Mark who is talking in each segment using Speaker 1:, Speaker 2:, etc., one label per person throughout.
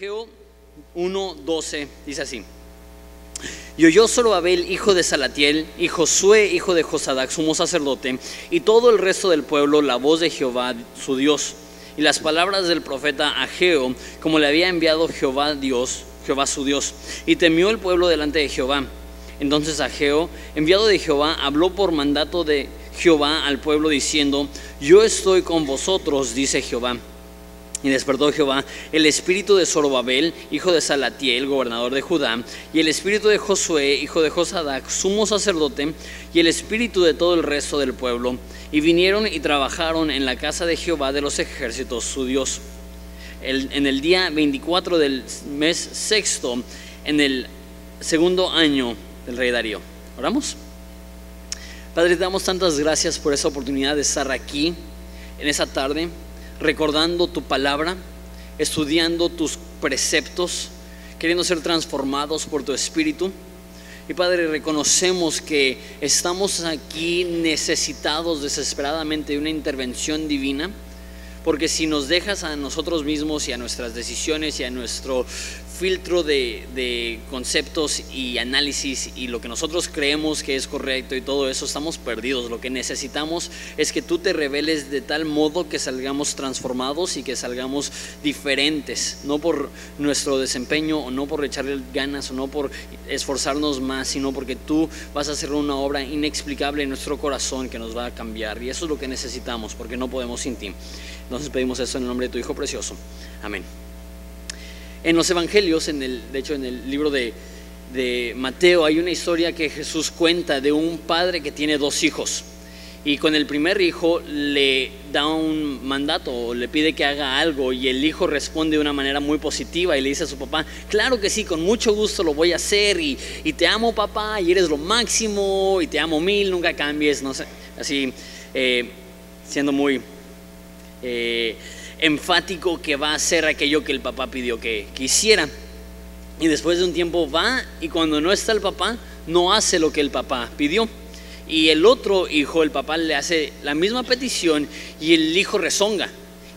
Speaker 1: Ageo 1:12 dice así. Y oyó Zorobabel, hijo de Salatiel, y Josué, hijo de Josadac, sumo sacerdote, y todo el resto del pueblo la voz de Jehová, su Dios, y las palabras del profeta Ageo, como le había enviado Jehová Dios, Jehová su Dios. Y temió el pueblo delante de Jehová. Entonces Ageo, enviado de Jehová, habló por mandato de Jehová al pueblo diciendo, yo estoy con vosotros, dice Jehová. Y despertó Jehová el espíritu de Zorobabel, hijo de Salatiel, gobernador de Judá, y el espíritu de Josué, hijo de Josadac, sumo sacerdote, y el espíritu de todo el resto del pueblo. Y vinieron y trabajaron en la casa de Jehová de los ejércitos, su Dios. El- en el día 24 del mes sexto, en el segundo año del rey Darío. ¿Oramos? Padre, te damos tantas gracias por esa oportunidad de estar aquí en esa tarde, recordando tu palabra, estudiando tus preceptos, queriendo ser transformados por tu espíritu. Y Padre, reconocemos que estamos aquí necesitados desesperadamente de una intervención divina, porque si nos dejas a nosotros mismos y a nuestras decisiones y a nuestro filtro de, de conceptos y análisis y lo que nosotros creemos que es correcto y todo eso, estamos perdidos. Lo que necesitamos es que tú te reveles de tal modo que salgamos transformados y que salgamos diferentes, no por nuestro desempeño o no por echarle ganas o no por esforzarnos más, sino porque tú vas a hacer una obra inexplicable en nuestro corazón que nos va a cambiar. Y eso es lo que necesitamos, porque no podemos sin ti. Entonces pedimos eso en el nombre de tu Hijo precioso. Amén. En los evangelios, en el, de hecho en el libro de, Mateo, hay una historia que Jesús cuenta de un padre que tiene dos hijos. Y con el primer hijo le da un mandato, o le pide que haga algo, y el hijo responde de una manera muy positiva y le dice a su papá, claro que sí, con mucho gusto lo voy a hacer, y, y te amo papá, y eres lo máximo, y te amo mil, nunca cambies, no sé, así, eh, siendo muy eh, enfático que va a hacer aquello que el papá pidió que, que hiciera. Y después de un tiempo va y cuando no está el papá, no hace lo que el papá pidió. Y el otro hijo, el papá le hace la misma petición y el hijo rezonga.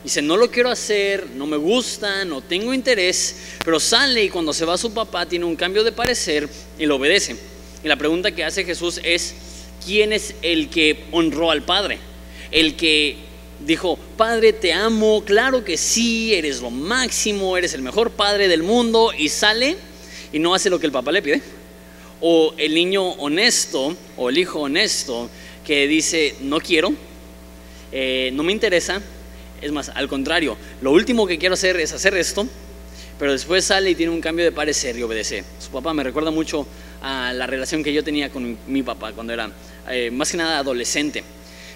Speaker 1: Dice, no lo quiero hacer, no me gusta, no tengo interés, pero sale y cuando se va su papá tiene un cambio de parecer y lo obedece. Y la pregunta que hace Jesús es, ¿quién es el que honró al Padre? El que dijo, Padre, te amo, claro que sí, eres lo máximo, eres el mejor padre del mundo, y sale y no hace lo que el papá le pide. O el niño honesto, o el hijo honesto, que dice, no quiero, eh, no me interesa, es más, al contrario, lo último que quiero hacer es hacer esto, pero después sale y tiene un cambio de parecer y obedece. Su papá me recuerda mucho a la relación que yo tenía con mi, papá cuando era eh, más que nada adolescente.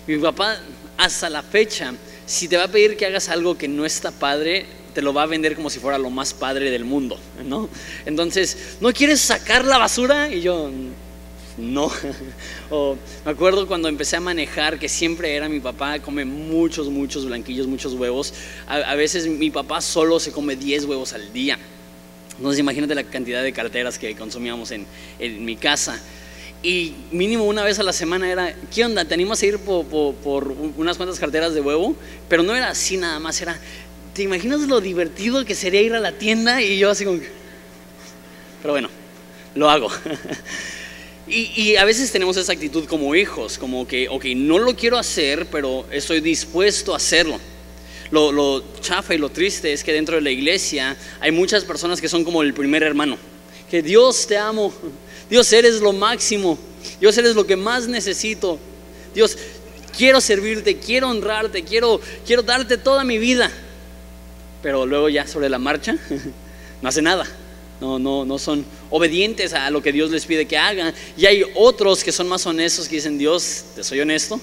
Speaker 1: Mi papá hasta la fecha, si te va a pedir que hagas algo que no está padre, te lo va a vender como si fuera lo más padre del mundo, ¿no? Entonces, ¿no quieres sacar la basura? Y yo, no. o me acuerdo cuando empecé a manejar, que siempre era mi papá, come muchos, muchos blanquillos, muchos huevos. A, veces mi papá solo se come 10 huevos al día. Entonces, imagínate la cantidad de carteras que consumíamos en, en mi casa. Y mínimo una vez a la semana era, ¿qué onda? ¿Te animas a ir por, por, por, unas cuantas carteras de huevo? Pero no era así nada más, era, ¿te imaginas lo divertido que sería ir a la tienda? Y yo así como. Pero bueno, lo hago. y, y, a veces tenemos esa actitud como hijos, como que, ok, no lo quiero hacer, pero estoy dispuesto a hacerlo. Lo, lo chafa y lo triste es que dentro de la iglesia hay muchas personas que son como el primer hermano. Que Dios te amo, Dios eres lo máximo, Dios eres lo que más necesito. Dios, quiero servirte, quiero honrarte, quiero, quiero darte toda mi vida. Pero luego ya sobre la marcha no hace nada. No, no, no son obedientes a lo que Dios les pide que hagan. Y hay otros que son más honestos que dicen, Dios, te soy honesto,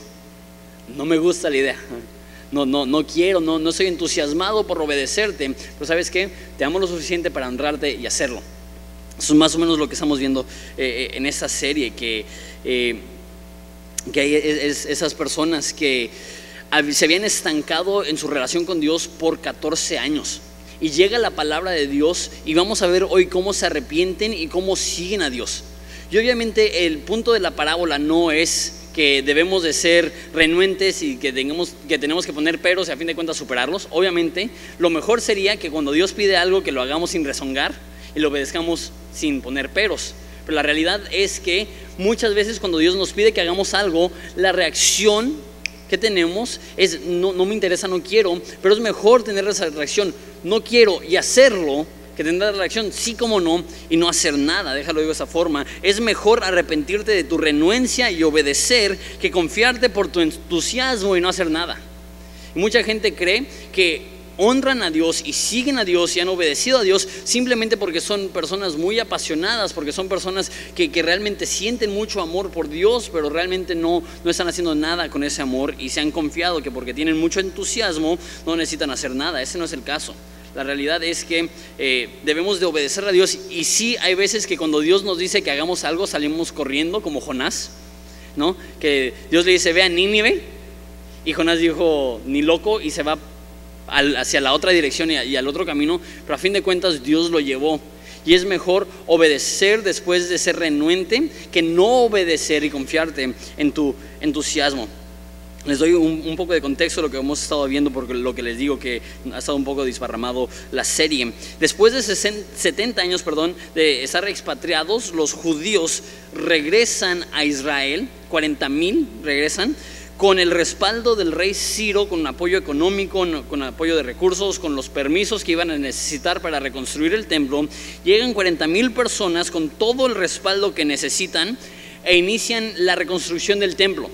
Speaker 1: no me gusta la idea. No, no, no quiero, no, no soy entusiasmado por obedecerte. Pero sabes qué, te amo lo suficiente para honrarte y hacerlo. Eso es más o menos lo que estamos viendo eh, en esta serie, que, eh, que hay es, esas personas que se habían estancado en su relación con Dios por 14 años. Y llega la palabra de Dios y vamos a ver hoy cómo se arrepienten y cómo siguen a Dios. Y obviamente el punto de la parábola no es que debemos de ser renuentes y que, tengamos, que tenemos que poner peros y a fin de cuentas superarlos. Obviamente, lo mejor sería que cuando Dios pide algo que lo hagamos sin rezongar y lo obedezcamos sin poner peros. Pero la realidad es que muchas veces cuando Dios nos pide que hagamos algo, la reacción que tenemos es no, no me interesa, no quiero, pero es mejor tener esa reacción, no quiero y hacerlo que tener la reacción sí como no y no hacer nada, déjalo de esa forma. Es mejor arrepentirte de tu renuencia y obedecer que confiarte por tu entusiasmo y no hacer nada. Y mucha gente cree que honran a Dios y siguen a Dios y han obedecido a Dios simplemente porque son personas muy apasionadas, porque son personas que, realmente sienten mucho amor por Dios, pero realmente no, no están haciendo nada con ese amor y se han confiado que porque tienen mucho entusiasmo no necesitan hacer nada. Ese no es el caso. La realidad es que eh, debemos de obedecer a Dios y sí hay veces que cuando Dios nos dice que hagamos algo salimos corriendo como Jonás, ¿no? Que Dios le dice, ve a Nínive y Jonás dijo, ni loco y se va hacia la otra dirección y, al otro camino, pero a fin de cuentas Dios lo llevó. Y es mejor obedecer después de ser renuente que no obedecer y confiarte en tu entusiasmo. Les doy un, poco de contexto de lo que hemos estado viendo, porque lo que les digo que ha estado un poco disparramado la serie. Después de 70 años perdón, de estar expatriados, los judíos regresan a Israel, 40 mil regresan, con el respaldo del rey Ciro, con apoyo económico, con apoyo de recursos, con los permisos que iban a necesitar para reconstruir el templo, llegan 40 mil personas con todo el respaldo que necesitan e inician la reconstrucción del templo.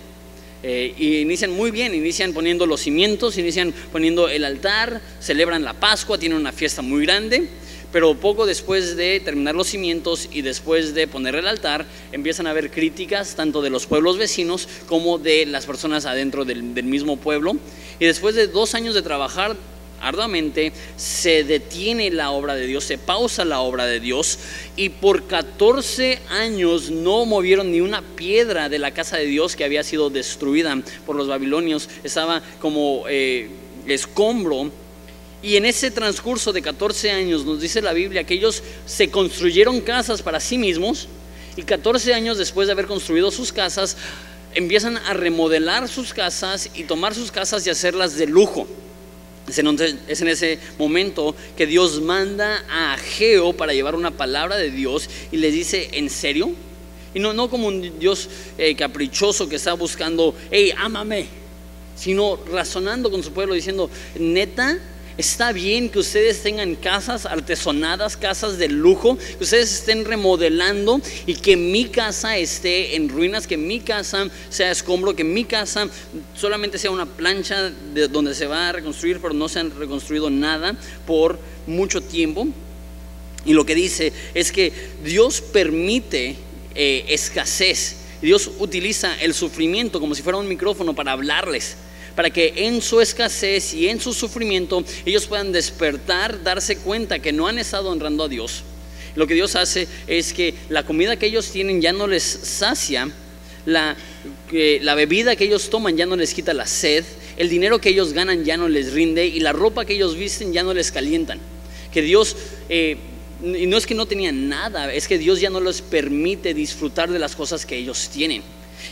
Speaker 1: Eh, inician muy bien, inician poniendo los cimientos, inician poniendo el altar, celebran la Pascua, tienen una fiesta muy grande pero poco después de terminar los cimientos y después de poner el altar, empiezan a haber críticas tanto de los pueblos vecinos como de las personas adentro del, mismo pueblo. Y después de dos años de trabajar arduamente, se detiene la obra de Dios, se pausa la obra de Dios y por 14 años no movieron ni una piedra de la casa de Dios que había sido destruida por los babilonios, estaba como eh, escombro y en ese transcurso de 14 años nos dice la Biblia que ellos se construyeron casas para sí mismos y 14 años después de haber construido sus casas, empiezan a remodelar sus casas y tomar sus casas y hacerlas de lujo. Es en ese momento que Dios manda a Ageo para llevar una palabra de Dios y les dice, ¿en serio? Y no, no como un Dios eh, caprichoso que está buscando, hey, ámame, sino razonando con su pueblo diciendo, neta, Está bien que ustedes tengan casas artesonadas, casas de lujo, que ustedes estén remodelando y que mi casa esté en ruinas, que mi casa sea escombro, que mi casa solamente sea una plancha de donde se va a reconstruir, pero no se han reconstruido nada por mucho tiempo. Y lo que dice es que Dios permite eh, escasez. Dios utiliza el sufrimiento como si fuera un micrófono para hablarles para que en su escasez y en su sufrimiento ellos puedan despertar, darse cuenta que no han estado honrando a Dios. Lo que Dios hace es que la comida que ellos tienen ya no les sacia, la, bebida que ellos toman ya no les quita la sed, el dinero que ellos ganan ya no les rinde y la ropa que ellos visten ya no les calientan. Que Dios... Eh, y no es que no tenían nada, es que Dios ya no les permite disfrutar de las cosas que ellos tienen.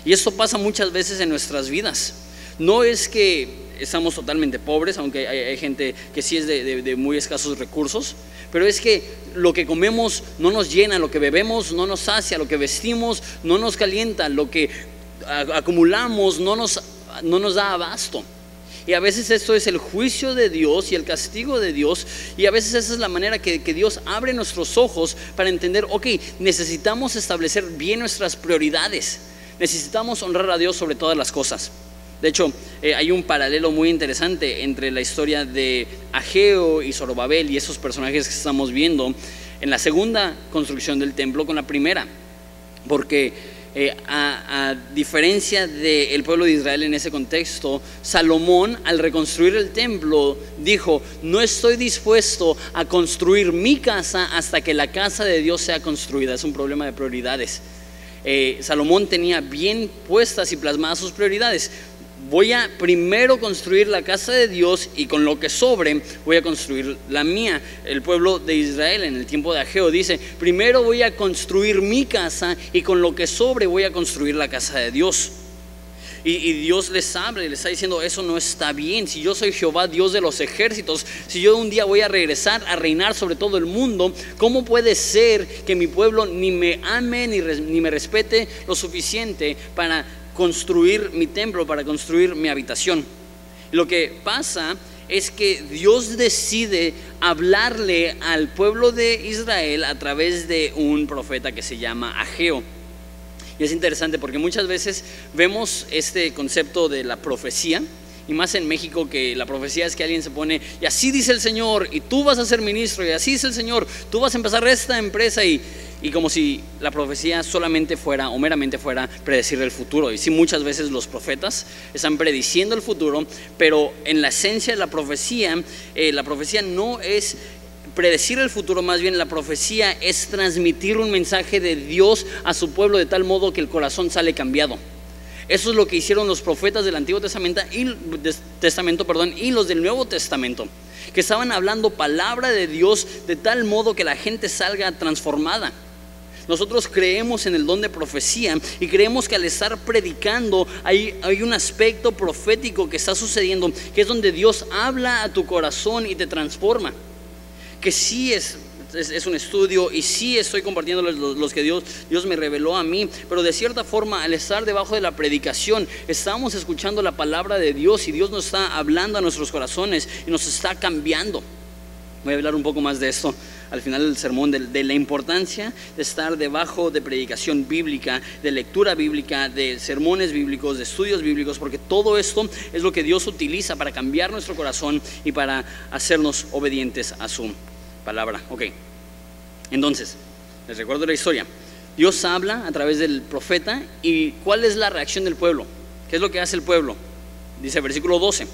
Speaker 1: Y esto pasa muchas veces en nuestras vidas. No es que estamos totalmente pobres, aunque hay, gente que sí es de, muy escasos recursos, pero es que lo que comemos no nos llena, lo que bebemos no nos sacia, lo que vestimos no nos calienta, lo que acumulamos no nos, no nos da abasto. Y a veces esto es el juicio de Dios y el castigo de Dios. Y a veces esa es la manera que, que, Dios abre nuestros ojos para entender, ok, necesitamos establecer bien nuestras prioridades. Necesitamos honrar a Dios sobre todas las cosas. De hecho, eh, hay un paralelo muy interesante entre la historia de Ageo y Zorobabel y esos personajes que estamos viendo en la segunda construcción del templo con la primera. Porque eh, a, diferencia del pueblo de Israel en ese contexto, Salomón al reconstruir el templo dijo, no estoy dispuesto a construir mi casa hasta que la casa de Dios sea construida. Es un problema de prioridades. Eh, Salomón tenía bien puestas y plasmadas sus prioridades voy a primero construir la casa de Dios y con lo que sobre voy a construir la mía. El pueblo de Israel en el tiempo de Ageo dice, primero voy a construir mi casa y con lo que sobre voy a construir la casa de Dios. Y, Dios les habla y les está diciendo, eso no está bien. Si yo soy Jehová, Dios de los ejércitos, si yo un día voy a regresar a reinar sobre todo el mundo, ¿cómo puede ser que mi pueblo ni me ame ni, ni me respete lo suficiente para construir mi templo, para construir mi habitación? Lo que pasa es que Dios decide hablarle al pueblo de Israel a través de un profeta que se llama Ageo. Y es interesante porque muchas veces vemos este concepto de la profecía, y más en México que la profecía es que alguien se pone, y así dice el Señor, y tú vas a ser ministro, y así dice el Señor, tú vas a empezar esta empresa, y, y como si la profecía solamente fuera o meramente fuera predecir el futuro. Y sí, muchas veces los profetas están prediciendo el futuro, pero en la esencia de la profecía, eh, la profecía no es predecir el futuro, más bien la profecía es transmitir un mensaje de Dios a su pueblo de tal modo que el corazón sale cambiado. Eso es lo que hicieron los profetas del Antiguo Testamento y, Testamento, perdón, y los del Nuevo Testamento, que estaban hablando palabra de Dios de tal modo que la gente salga transformada. Nosotros creemos en el don de profecía y creemos que al estar predicando hay, hay, un aspecto profético que está sucediendo, que es donde Dios habla a tu corazón y te transforma que sí es, es, un estudio y sí estoy compartiendo los, que Dios, Dios me reveló a mí, pero de cierta forma al estar debajo de la predicación estamos escuchando la palabra de Dios y Dios nos está hablando a nuestros corazones y nos está cambiando. Voy a hablar un poco más de esto al final del sermón, de, de, la importancia de estar debajo de predicación bíblica, de lectura bíblica, de sermones bíblicos, de estudios bíblicos, porque todo esto es lo que Dios utiliza para cambiar nuestro corazón y para hacernos obedientes a su palabra. Ok. Entonces, les recuerdo la historia. Dios habla a través del profeta y ¿cuál es la reacción del pueblo? ¿Qué es lo que hace el pueblo? Dice versículo 12.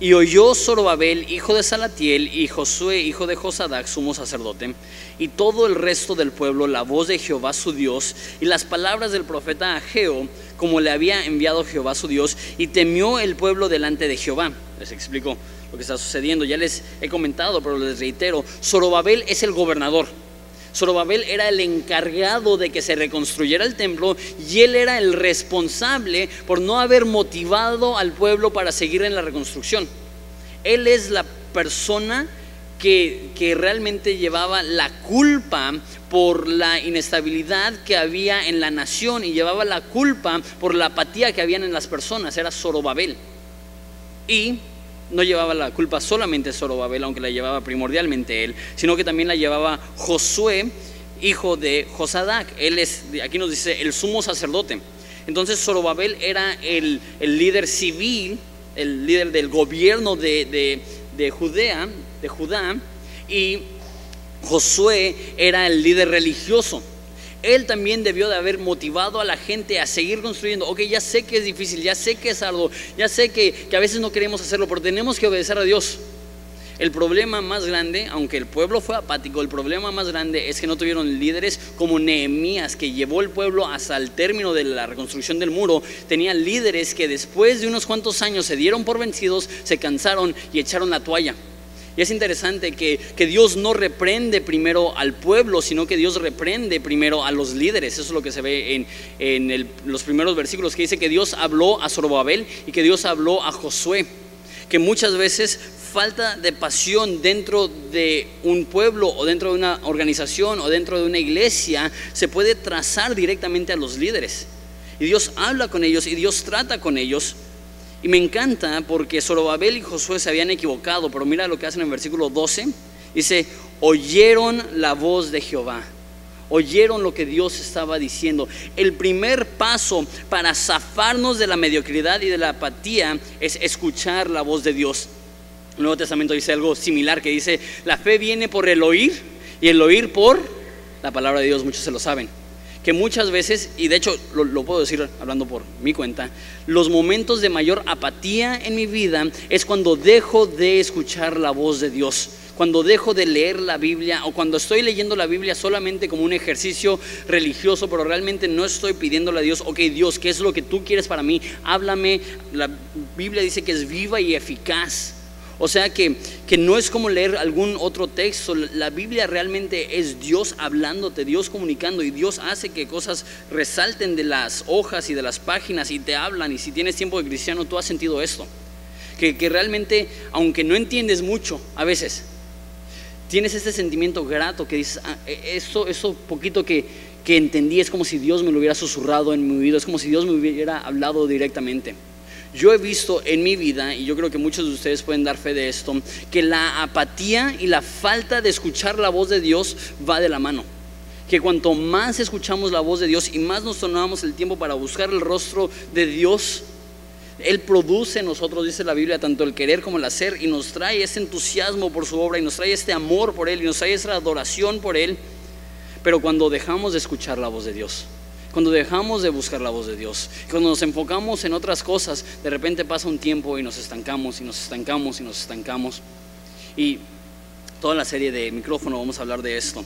Speaker 1: Y oyó Zorobabel, hijo de Salatiel, y Josué, hijo de Josadac, sumo sacerdote, y todo el resto del pueblo la voz de Jehová su Dios, y las palabras del profeta Ageo, como le había enviado Jehová su Dios, y temió el pueblo delante de Jehová. Les explico lo que está sucediendo. Ya les he comentado, pero les reitero, Zorobabel es el gobernador. Zorobabel era el encargado de que se reconstruyera el templo y él era el responsable por no haber motivado al pueblo para seguir en la reconstrucción. Él es la persona que, que, realmente llevaba la culpa por la inestabilidad que había en la nación y llevaba la culpa por la apatía que habían en las personas. Era Zorobabel. Y no llevaba la culpa solamente Zorobabel, aunque la llevaba primordialmente él, sino que también la llevaba Josué, hijo de Josadac. Él es, aquí nos dice, el sumo sacerdote. Entonces Zorobabel era el, líder civil, el líder del gobierno de, de Judea, de Judá, y Josué era el líder religioso él también debió de haber motivado a la gente a seguir construyendo. Ok, ya sé que es difícil, ya sé que es algo, ya sé que, que a veces no queremos hacerlo, pero tenemos que obedecer a Dios. El problema más grande, aunque el pueblo fue apático, el problema más grande es que no tuvieron líderes como Nehemías, que llevó el pueblo hasta el término de la reconstrucción del muro. Tenían líderes que después de unos cuantos años se dieron por vencidos, se cansaron y echaron la toalla. Y es interesante que, Dios no reprende primero al pueblo, sino que Dios reprende primero a los líderes. Eso es lo que se ve en, los primeros versículos, que dice que Dios habló a Zorobabel y que Dios habló a Josué. Que muchas veces falta de pasión dentro de un pueblo o dentro de una organización o dentro de una iglesia se puede trazar directamente a los líderes. Y Dios habla con ellos y Dios trata con ellos y me encanta porque Zorobabel y Josué se habían equivocado, pero mira lo que hacen en versículo 12. Dice, oyeron la voz de Jehová. Oyeron lo que Dios estaba diciendo. El primer paso para zafarnos de la mediocridad y de la apatía es escuchar la voz de Dios. El Nuevo Testamento dice algo similar que dice, la fe viene por el oír y el oír por la palabra de Dios. Muchos se lo saben que muchas veces, y de hecho lo, puedo decir hablando por mi cuenta, los momentos de mayor apatía en mi vida es cuando dejo de escuchar la voz de Dios cuando dejo de leer la Biblia o cuando estoy leyendo la Biblia solamente como un ejercicio religioso, pero realmente no estoy pidiéndole a Dios, ok Dios, ¿qué es lo que tú quieres para mí? Háblame. La Biblia dice que es viva y eficaz. O sea que, que no es como leer algún otro texto, la Biblia realmente es Dios hablándote, Dios comunicando y Dios hace que cosas resalten de las hojas y de las páginas y te hablan y si tienes tiempo de cristiano tú has sentido esto. Que, que realmente, aunque no entiendes mucho a veces, tienes este sentimiento grato que dices, ah, e, eso, eso poquito que, que entendí es como si Dios me lo hubiera susurrado en mi oído, es como si Dios me hubiera hablado directamente. Yo he visto en mi vida, y yo creo que muchos de ustedes pueden dar fe de esto, que la apatía y la falta de escuchar la voz de Dios va de la mano. Que cuanto más escuchamos la voz de Dios y más nos tomamos el tiempo para buscar el rostro de Dios, Él produce en nosotros, dice la Biblia, tanto el querer como el hacer, y nos trae ese entusiasmo por su obra, y nos trae este amor por Él, y nos trae esa adoración por Él. Pero cuando dejamos de escuchar la voz de Dios, cuando dejamos de buscar la voz de Dios, cuando nos enfocamos en otras cosas, de repente pasa un tiempo y nos estancamos y nos estancamos y nos estancamos. Y toda la serie de micrófono vamos a hablar de esto.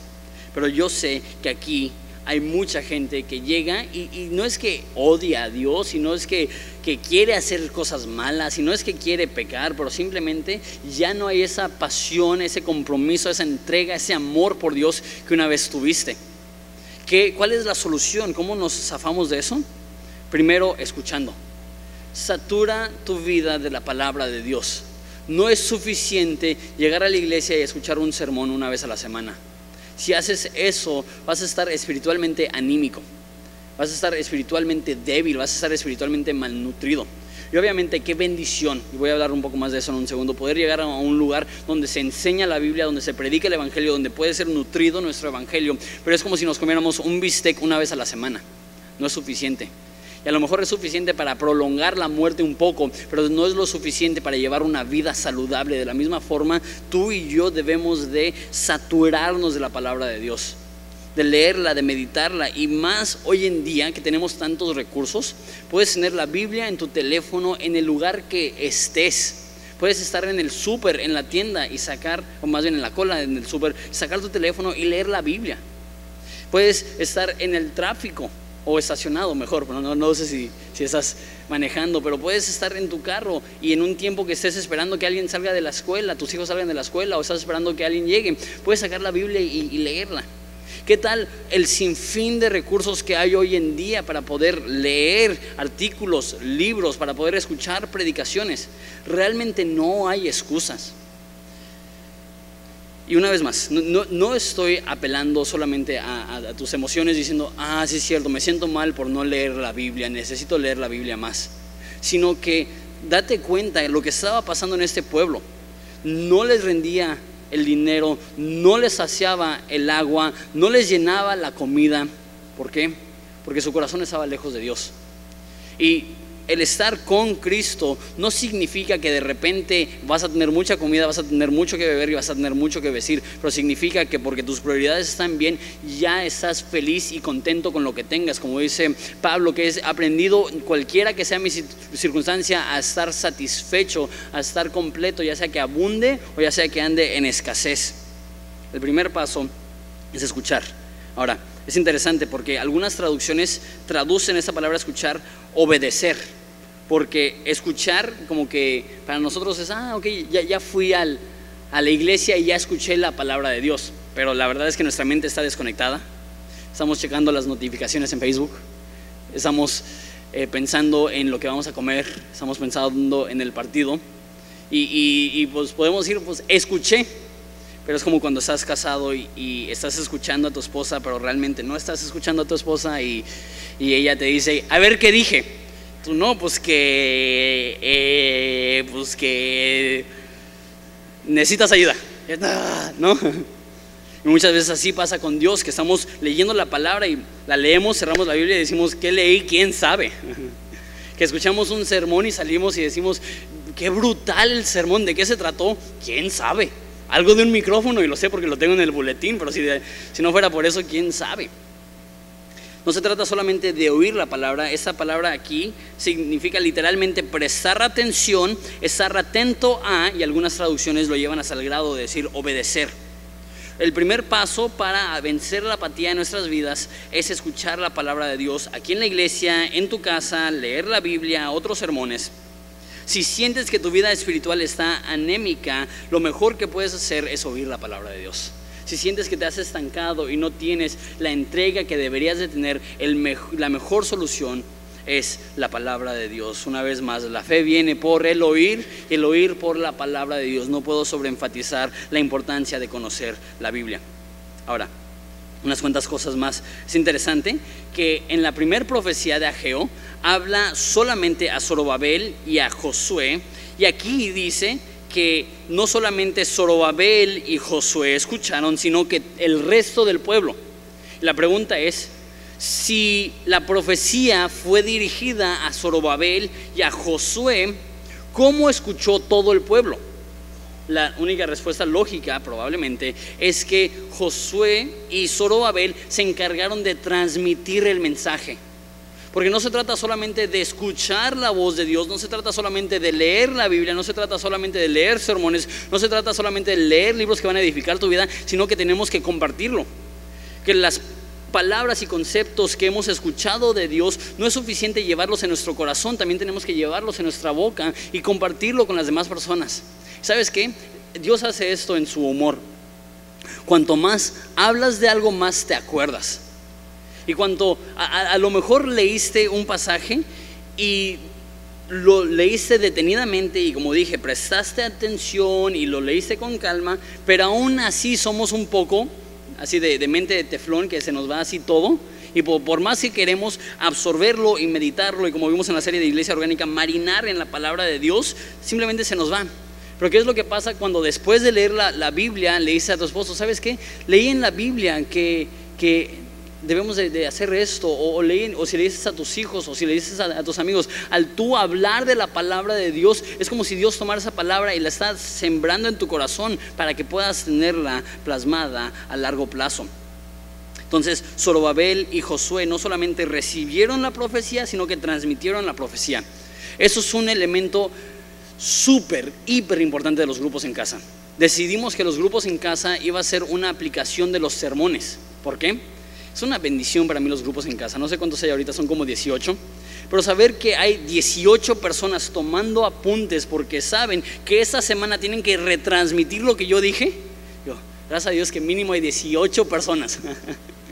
Speaker 1: Pero yo sé que aquí hay mucha gente que llega y, no es que odia a Dios, y no es que, que quiere hacer cosas malas, y no es que quiere pecar, pero simplemente ya no hay esa pasión, ese compromiso, esa entrega, ese amor por Dios que una vez tuviste. ¿Cuál es la solución? ¿Cómo nos zafamos de eso? Primero, escuchando. Satura tu vida de la palabra de Dios. No es suficiente llegar a la iglesia y escuchar un sermón una vez a la semana. Si haces eso, vas a estar espiritualmente anímico, vas a estar espiritualmente débil, vas a estar espiritualmente malnutrido. Y obviamente qué bendición, y voy a hablar un poco más de eso en un segundo, poder llegar a un lugar donde se enseña la Biblia, donde se predica el Evangelio, donde puede ser nutrido nuestro Evangelio, pero es como si nos comiéramos un bistec una vez a la semana, no es suficiente. Y a lo mejor es suficiente para prolongar la muerte un poco, pero no es lo suficiente para llevar una vida saludable. De la misma forma, tú y yo debemos de saturarnos de la palabra de Dios de leerla, de meditarla y más hoy en día que tenemos tantos recursos, puedes tener la Biblia en tu teléfono en el lugar que estés. Puedes estar en el súper, en la tienda y sacar, o más bien en la cola en el súper, sacar tu teléfono y leer la Biblia. Puedes estar en el tráfico o estacionado mejor, no, no sé si, si, estás manejando, pero puedes estar en tu carro y en un tiempo que estés esperando que alguien salga de la escuela, tus hijos salgan de la escuela o estás esperando que alguien llegue, puedes sacar la Biblia y leerla. ¿Qué tal el sinfín de recursos que hay hoy en día para poder leer artículos, libros, para poder escuchar predicaciones? Realmente no hay excusas. Y una vez más, no, estoy apelando solamente a, tus emociones diciendo, ah, sí es cierto, me siento mal por no leer la Biblia, necesito leer la Biblia más, sino que date cuenta de lo que estaba pasando en este pueblo. No les rendía el dinero, no les saciaba el agua, no les llenaba la comida. ¿Por qué? Porque su corazón estaba lejos de Dios. Y el estar con Cristo no significa que de repente vas a tener mucha comida, vas a tener mucho que beber y vas a tener mucho que vestir, pero significa que porque tus prioridades están bien, ya estás feliz y contento con lo que tengas, como dice Pablo, que es aprendido cualquiera que sea mi circunstancia a estar satisfecho, a estar completo, ya sea que abunde o ya sea que ande en escasez. El primer paso es escuchar. Ahora, es interesante porque algunas traducciones traducen esa palabra escuchar obedecer. Porque escuchar como que para nosotros es, ah, ok, ya, ya fui al, a la iglesia y ya escuché la palabra de Dios. Pero la verdad es que nuestra mente está desconectada. Estamos checando las notificaciones en Facebook. Estamos eh, pensando en lo que vamos a comer. Estamos pensando en el partido. Y, y, pues podemos decir, pues escuché, pero es como cuando estás casado y, estás escuchando a tu esposa, pero realmente no estás escuchando a tu esposa y, ella te dice, a ver qué dije. Tú no, pues que, eh, pues que necesitas ayuda. ¿No? Y muchas veces así pasa con Dios, que estamos leyendo la palabra y la leemos, cerramos la Biblia y decimos, ¿qué leí? ¿Quién sabe? Que escuchamos un sermón y salimos y decimos, qué brutal el sermón, ¿de qué se trató? ¿Quién sabe? Algo de un micrófono y lo sé porque lo tengo en el boletín, pero si, si no fuera por eso, ¿quién sabe? No se trata solamente de oír la palabra, esa palabra aquí significa literalmente prestar atención, estar atento a, y algunas traducciones lo llevan hasta el grado de decir obedecer. El primer paso para vencer la apatía en nuestras vidas es escuchar la palabra de Dios aquí en la iglesia, en tu casa, leer la Biblia, otros sermones. Si sientes que tu vida espiritual está anémica, lo mejor que puedes hacer es oír la palabra de Dios. Si sientes que te has estancado y no tienes la entrega que deberías de tener, la mejor solución es la palabra de Dios. Una vez más, la fe viene por el oír y el oír por la palabra de Dios. No puedo sobreenfatizar la importancia de conocer la Biblia. Ahora, unas cuantas cosas más. Es interesante que en la primera profecía de Ageo habla solamente a Zorobabel y a Josué, y aquí dice que no solamente Zorobabel y Josué escucharon, sino que el resto del pueblo. La pregunta es, si la profecía fue dirigida a Zorobabel y a Josué, ¿cómo escuchó todo el pueblo? La única respuesta lógica probablemente es que Josué y Zorobabel se encargaron de transmitir el mensaje. Porque no se trata solamente de escuchar la voz de Dios, no se trata solamente de leer la Biblia, no se trata solamente de leer sermones, no se trata solamente de leer libros que van a edificar tu vida, sino que tenemos que compartirlo. Que las palabras y conceptos que hemos escuchado de Dios, no es suficiente llevarlos en nuestro corazón, también tenemos que llevarlos en nuestra boca y compartirlo con las demás personas. ¿Sabes qué? Dios hace esto en su humor. Cuanto más hablas de algo, más te acuerdas. Y cuanto a, a lo mejor leíste un pasaje y lo leíste detenidamente y como dije, prestaste atención y lo leíste con calma, pero aún así somos un poco así de, mente de teflón, que se nos va así todo. Y por, más que queremos absorberlo y meditarlo, y como vimos en la serie de Iglesia Orgánica, marinar en la palabra de Dios, simplemente se nos va. Pero ¿qué es lo que pasa cuando después de leer la, la Biblia le dices a tu esposo, ¿sabes qué? Leí en la Biblia que, que debemos de, hacer esto, o, o, si le dices a tus hijos, o si le dices a, tus amigos, al tú hablar de la palabra de Dios, es como si Dios tomara esa palabra y la está sembrando en tu corazón para que puedas tenerla plasmada a largo plazo. Entonces, Zorobabel y Josué no solamente recibieron la profecía, sino que transmitieron la profecía. Eso es un elemento súper, hiper importante de los grupos en casa. Decidimos que los grupos en casa iba a ser una aplicación de los sermones. ¿Por qué? Es una bendición para mí los grupos en casa. No sé cuántos hay ahorita, son como 18. Pero saber que hay 18 personas tomando apuntes porque saben que esta semana tienen que retransmitir lo que yo dije. Gracias a Dios que mínimo hay 18 personas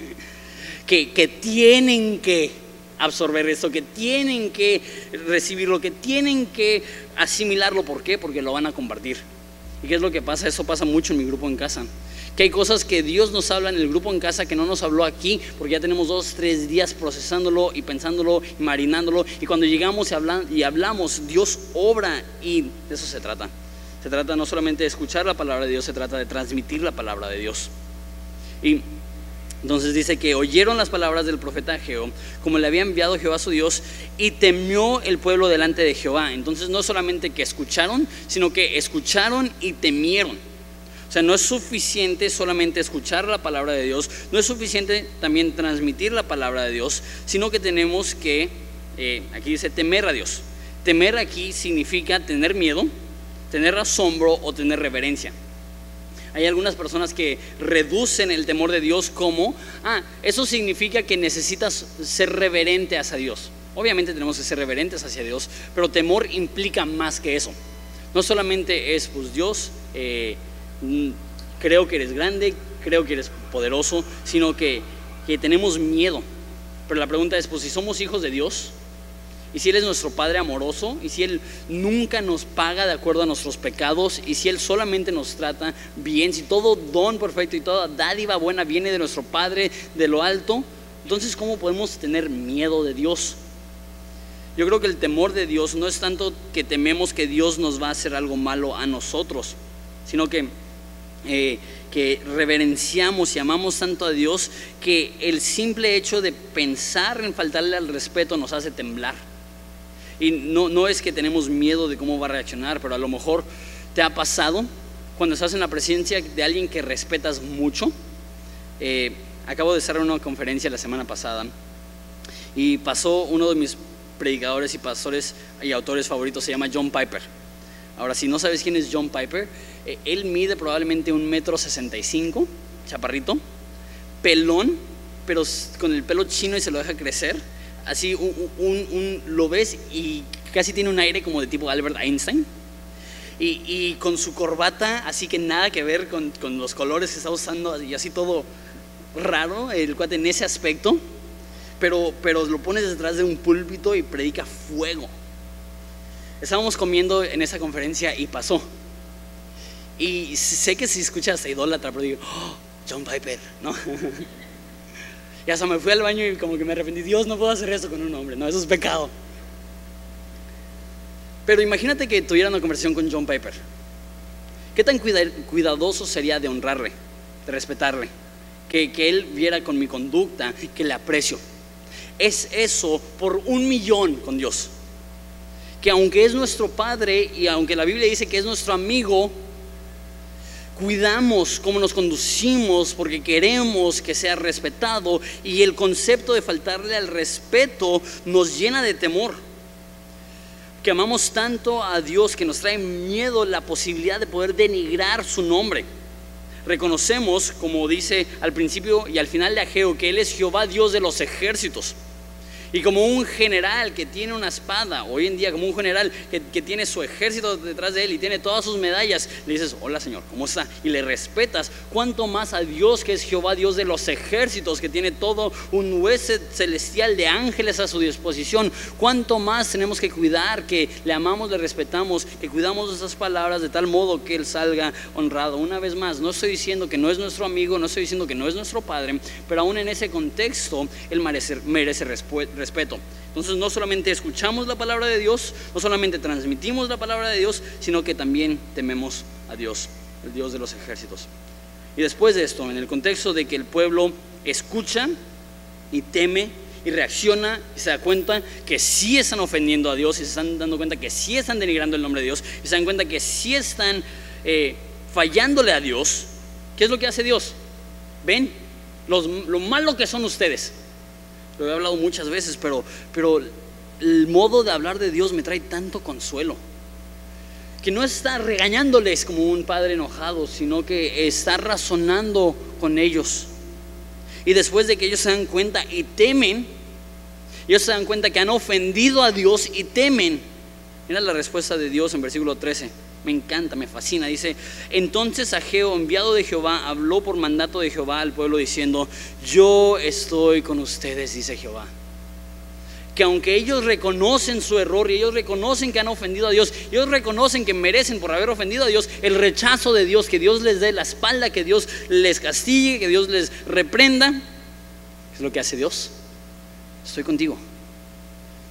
Speaker 1: que, que tienen que absorber esto, que tienen que recibirlo, que tienen que asimilarlo. ¿Por qué? Porque lo van a compartir. ¿Y qué es lo que pasa? Eso pasa mucho en mi grupo en casa que hay cosas que Dios nos habla en el grupo en casa que no nos habló aquí, porque ya tenemos dos, tres días procesándolo y pensándolo y marinándolo, y cuando llegamos y, hablamos, Dios obra y de eso se trata. Se trata no solamente de escuchar la palabra de Dios, se trata de transmitir la palabra de Dios. Y entonces dice que oyeron las palabras del profeta Jehová, como le había enviado Jehová su Dios, y temió el pueblo delante de Jehová. Entonces no solamente que escucharon, sino que escucharon y temieron. O sea, no es suficiente solamente escuchar la palabra de Dios, no es suficiente también transmitir la palabra de Dios, sino que tenemos que, eh, aquí dice, temer a Dios. Temer aquí significa tener miedo, tener asombro o tener reverencia. Hay algunas personas que reducen el temor de Dios como, ah, eso significa que necesitas ser reverente hacia Dios. Obviamente tenemos que ser reverentes hacia Dios, pero temor implica más que eso. No solamente es, pues Dios, eh, creo que eres grande, creo que eres poderoso, sino que, que tenemos miedo. Pero la pregunta es, pues si somos hijos de Dios, y si Él es nuestro Padre amoroso, y si Él nunca nos paga de acuerdo a nuestros pecados, y si Él solamente nos trata bien, si todo don perfecto y toda dádiva buena viene de nuestro Padre de lo alto, entonces ¿cómo podemos tener miedo de Dios? Yo creo que el temor de Dios no es tanto que tememos que Dios nos va a hacer algo malo a nosotros, sino que eh, que reverenciamos y amamos tanto a Dios que el simple hecho de pensar en faltarle al respeto nos hace temblar. Y no, no es que tenemos miedo de cómo va a reaccionar, pero a lo mejor te ha pasado cuando estás en la presencia de alguien que respetas mucho. Eh, acabo de estar una conferencia la semana pasada y pasó uno de mis predicadores y pastores y autores favoritos, se llama John Piper. Ahora, si no sabes quién es John Piper, eh, él mide probablemente un metro sesenta y cinco, chaparrito, pelón, pero con el pelo chino y se lo deja crecer. Así un, lo ves y casi tiene un aire como de tipo Albert Einstein. Y, con su corbata, así que nada que ver con, los colores que está usando, y así todo raro, el cuate en ese aspecto, pero, pero lo pones detrás de un púlpito y predica fuego. Estábamos comiendo en esa conferencia y pasó. Y sé que si escuchas idólatra, pero digo, oh, John Piper, ¿no? y hasta me fui al baño y como que me arrepentí, Dios, no puedo hacer eso con un hombre, no, eso es pecado. Pero imagínate que tuviera una conversación con John Piper. ¿Qué tan cuidadoso sería de honrarle, de respetarle? Que, que él viera con mi conducta que le aprecio. Es eso por un millón con Dios. Que aunque es nuestro Padre y aunque la Biblia dice que es nuestro amigo, cuidamos cómo nos conducimos porque queremos que sea respetado y el concepto de faltarle al respeto nos llena de temor. Que amamos tanto a Dios que nos trae miedo la posibilidad de poder denigrar su nombre. Reconocemos, como dice al principio y al final de Ageo, que Él es Jehová Dios de los ejércitos. Y como un general que tiene una espada, hoy en día como un general que, tiene su ejército detrás de él y tiene todas sus medallas, le dices, hola Señor, ¿cómo está? Y le respetas, cuánto más a Dios que es Jehová, Dios de los ejércitos, que tiene todo un huésped celestial de ángeles a su disposición, cuánto más tenemos que cuidar, que le amamos, le respetamos, que cuidamos esas palabras de tal modo que Él salga honrado. Una vez más, no estoy diciendo que no es nuestro amigo, no estoy diciendo que no es nuestro Padre, pero aún en ese contexto, Él merece, merece respeto respeto. Entonces no solamente escuchamos la palabra de Dios, no solamente transmitimos la palabra de Dios, sino que también tememos a Dios, el Dios de los ejércitos. Y después de esto, en el contexto de que el pueblo escucha y teme y reacciona y se da cuenta que sí están ofendiendo a Dios y se están dando cuenta que sí están denigrando el nombre de Dios y se dan cuenta que sí están eh, fallándole a Dios, ¿qué es lo que hace Dios? Ven lo malo que son ustedes. Lo he hablado muchas veces, pero, pero el modo de hablar de Dios me trae tanto consuelo. Que no está regañándoles como un padre enojado, sino que está razonando con ellos. Y después de que ellos se dan cuenta y temen, ellos se dan cuenta que han ofendido a Dios y temen. Mira la respuesta de Dios en versículo 13 me encanta, me fascina. Dice, entonces Ageo, enviado de Jehová, habló por mandato de Jehová al pueblo diciendo, yo estoy con ustedes, dice Jehová. Que aunque ellos reconocen su error y ellos reconocen que han ofendido a Dios, ellos reconocen que merecen por haber ofendido a Dios el rechazo de Dios, que Dios les dé la espalda, que Dios les castigue, que Dios les reprenda. Es lo que hace Dios. Estoy contigo.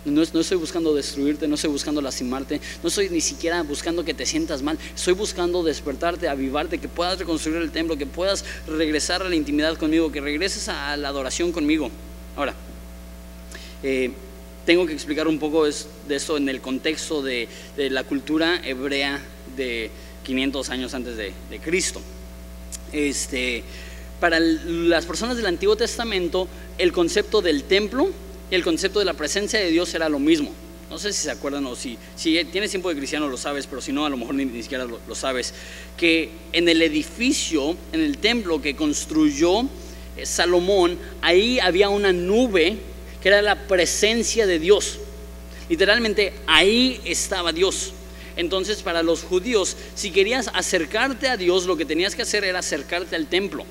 Speaker 1: No, estoy buscando destruirte, no estoy buscando lastimarte, no estoy ni siquiera buscando que te sientas mal. Estoy buscando despertarte, avivarte, que puedas reconstruir el templo, que puedas regresar a la intimidad conmigo, que regreses a la adoración conmigo. Ahora, eh, tengo que explicar un poco de esto en el contexto de, la cultura hebrea de 500 años antes de, de Cristo. Este, para las personas del Antiguo Testamento, el concepto del templo el concepto de la presencia de Dios era lo mismo. No sé si se acuerdan o si, si tienes tiempo de cristiano lo sabes, pero si no, a lo mejor ni, siquiera lo, sabes. Que en el edificio, en el templo que construyó eh, Salomón, ahí había una nube que era la presencia de Dios. Literalmente ahí estaba Dios. Entonces para los judíos, si querías acercarte a Dios, lo que tenías que hacer era acercarte al templo.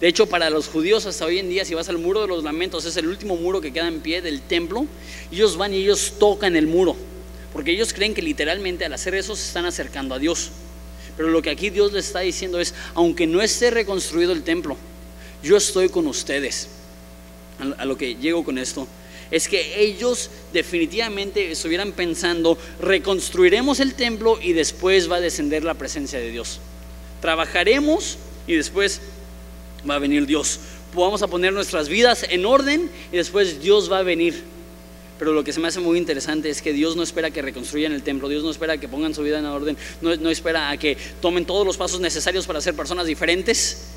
Speaker 1: De hecho, para los judíos hasta hoy en día, si vas al muro de los lamentos, es el último muro que queda en pie del templo, ellos van y ellos tocan el muro, porque ellos creen que literalmente al hacer eso se están acercando a Dios. Pero lo que aquí Dios les está diciendo es, aunque no esté reconstruido el templo, yo estoy con ustedes. A lo que llego con esto es que ellos definitivamente estuvieran pensando, reconstruiremos el templo y después va a descender la presencia de Dios. Trabajaremos y después va a venir Dios. Vamos a poner nuestras vidas en orden y después Dios va a venir. Pero lo que se me hace muy interesante es que Dios no espera que reconstruyan el templo, Dios no espera que pongan su vida en orden, no, no espera a que tomen todos los pasos necesarios para ser personas diferentes.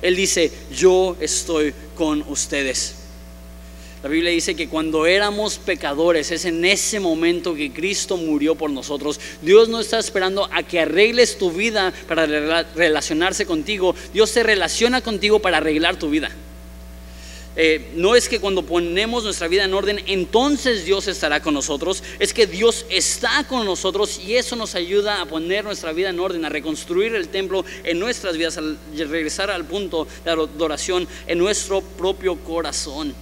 Speaker 1: Él dice, yo estoy con ustedes. La Biblia dice que cuando éramos pecadores, es en ese momento que Cristo murió por nosotros. Dios no está esperando a que arregles tu vida para relacionarse contigo. Dios se relaciona contigo para arreglar tu vida. Eh, no es que cuando ponemos nuestra vida en orden, entonces Dios estará con nosotros. Es que Dios está con nosotros y eso nos ayuda a poner nuestra vida en orden, a reconstruir el templo en nuestras vidas, a regresar al punto de adoración en nuestro propio corazón.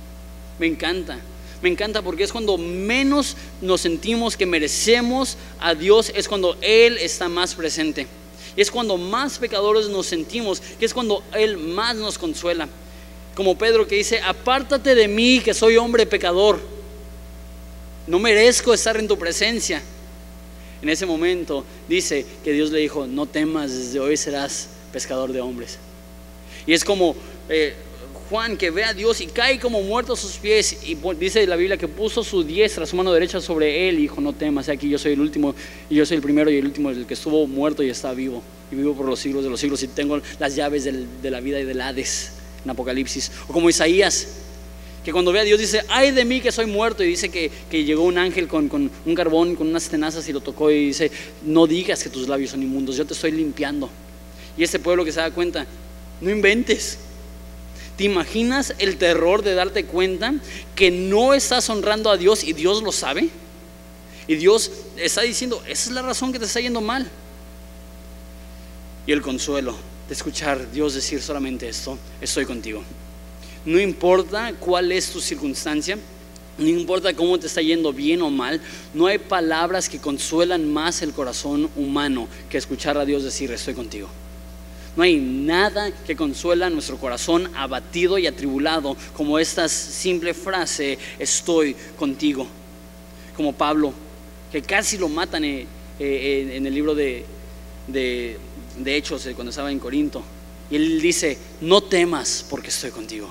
Speaker 1: Me encanta. Me encanta porque es cuando menos nos sentimos que merecemos a Dios, es cuando Él está más presente. Es cuando más pecadores nos sentimos, que es cuando Él más nos consuela. Como Pedro que dice, apártate de mí que soy hombre pecador. No merezco estar en tu presencia. En ese momento dice que Dios le dijo, no temas, desde hoy serás pescador de hombres. Y es como eh, Juan que ve a Dios y cae como muerto a sus pies. Y dice la Biblia que puso su diestra, su mano derecha sobre él y dijo, no temas, aquí yo soy el último y yo soy el primero y el último, el que estuvo muerto y está vivo. Y vivo por los siglos de los siglos y tengo las llaves de la vida y del Hades en Apocalipsis. O como Isaías, que cuando ve a Dios dice, ay de mí que soy muerto. Y dice que, llegó un ángel con, con, un carbón, con unas tenazas y lo tocó y dice, no digas que tus labios son inmundos, yo te estoy limpiando. Y este pueblo que se da cuenta, no inventes. ¿Te imaginas el terror de darte cuenta que no estás honrando a Dios y Dios lo sabe? Y Dios está diciendo, esa es la razón que te está yendo mal. Y el consuelo, de escuchar Dios decir solamente esto, estoy contigo. No importa cuál es tu circunstancia, no importa cómo te está yendo bien o mal, no hay palabras que consuelan más el corazón humano que escuchar a Dios decir estoy contigo. No hay nada que consuela nuestro corazón abatido y atribulado como esta simple frase, estoy contigo. Como Pablo, que casi lo matan eh, eh, en el libro de, de Hechos, eh, cuando estaba en Corinto. Y él dice, no temas porque estoy contigo.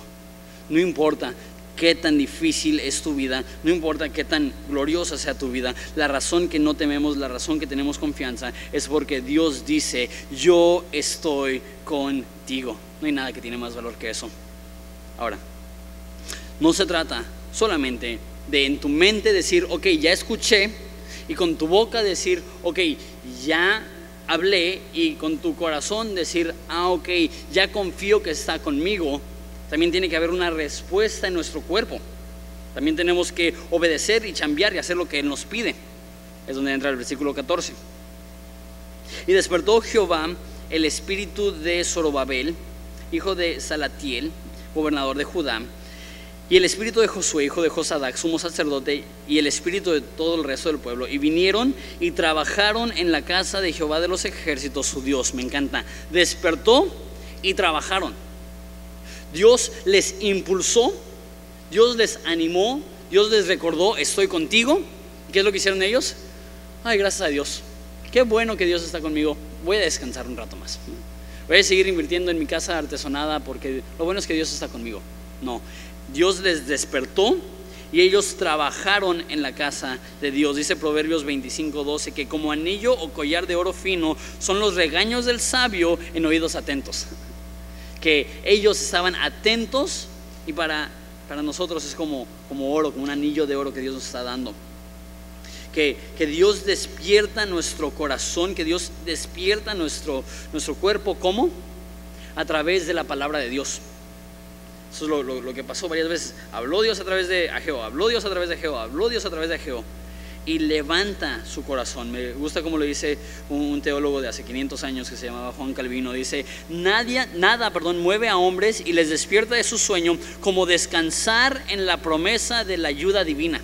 Speaker 1: No importa qué tan difícil es tu vida, no importa qué tan gloriosa sea tu vida, la razón que no tememos, la razón que tenemos confianza es porque Dios dice, yo estoy contigo. No hay nada que tiene más valor que eso. Ahora, no se trata solamente de en tu mente decir, ok, ya escuché, y con tu boca decir, ok, ya hablé y con tu corazón decir, ah, ok, ya confío que está conmigo, también tiene que haber una respuesta en nuestro cuerpo. También tenemos que obedecer y chambear y hacer lo que Él nos pide. Es donde entra el versículo 14. Y despertó Jehová el espíritu de Zorobabel, hijo de Salatiel, gobernador de Judá, y el espíritu de Josué, hijo de Josadac, sumo sacerdote, y el espíritu de todo el resto del pueblo. Y vinieron y trabajaron en la casa de Jehová de los ejércitos, su Dios. Me encanta. Despertó y trabajaron. Dios les impulsó, Dios les animó, Dios les recordó, estoy contigo. ¿Qué es lo que hicieron ellos? Ay, gracias a Dios. Qué bueno que Dios está conmigo. Voy a descansar un rato más. Voy a seguir invirtiendo en mi casa artesonada porque lo bueno es que Dios está conmigo. No, Dios les despertó y ellos trabajaron en la casa de Dios. Dice Proverbios 25, 12 que como anillo o collar de oro fino son los regaños del sabio en oídos atentos. Que ellos estaban atentos y para, para nosotros es como, como oro, como un anillo de oro que Dios nos está dando. Que, que, Dios despierta nuestro corazón, que Dios despierta nuestro, nuestro cuerpo, ¿cómo? A través de la palabra de Dios. Eso es lo, que pasó varias veces. Habló Dios a través de Ageo, habló Dios a través de Ageo, habló Dios a través de Ageo. Y levanta su corazón. Me gusta como lo dice un, teólogo de hace 500 años que se llamaba Juan Calvino. Dice, Nadie, nada perdón, mueve a hombres y les despierta de su sueño como descansar en la promesa de la ayuda divina.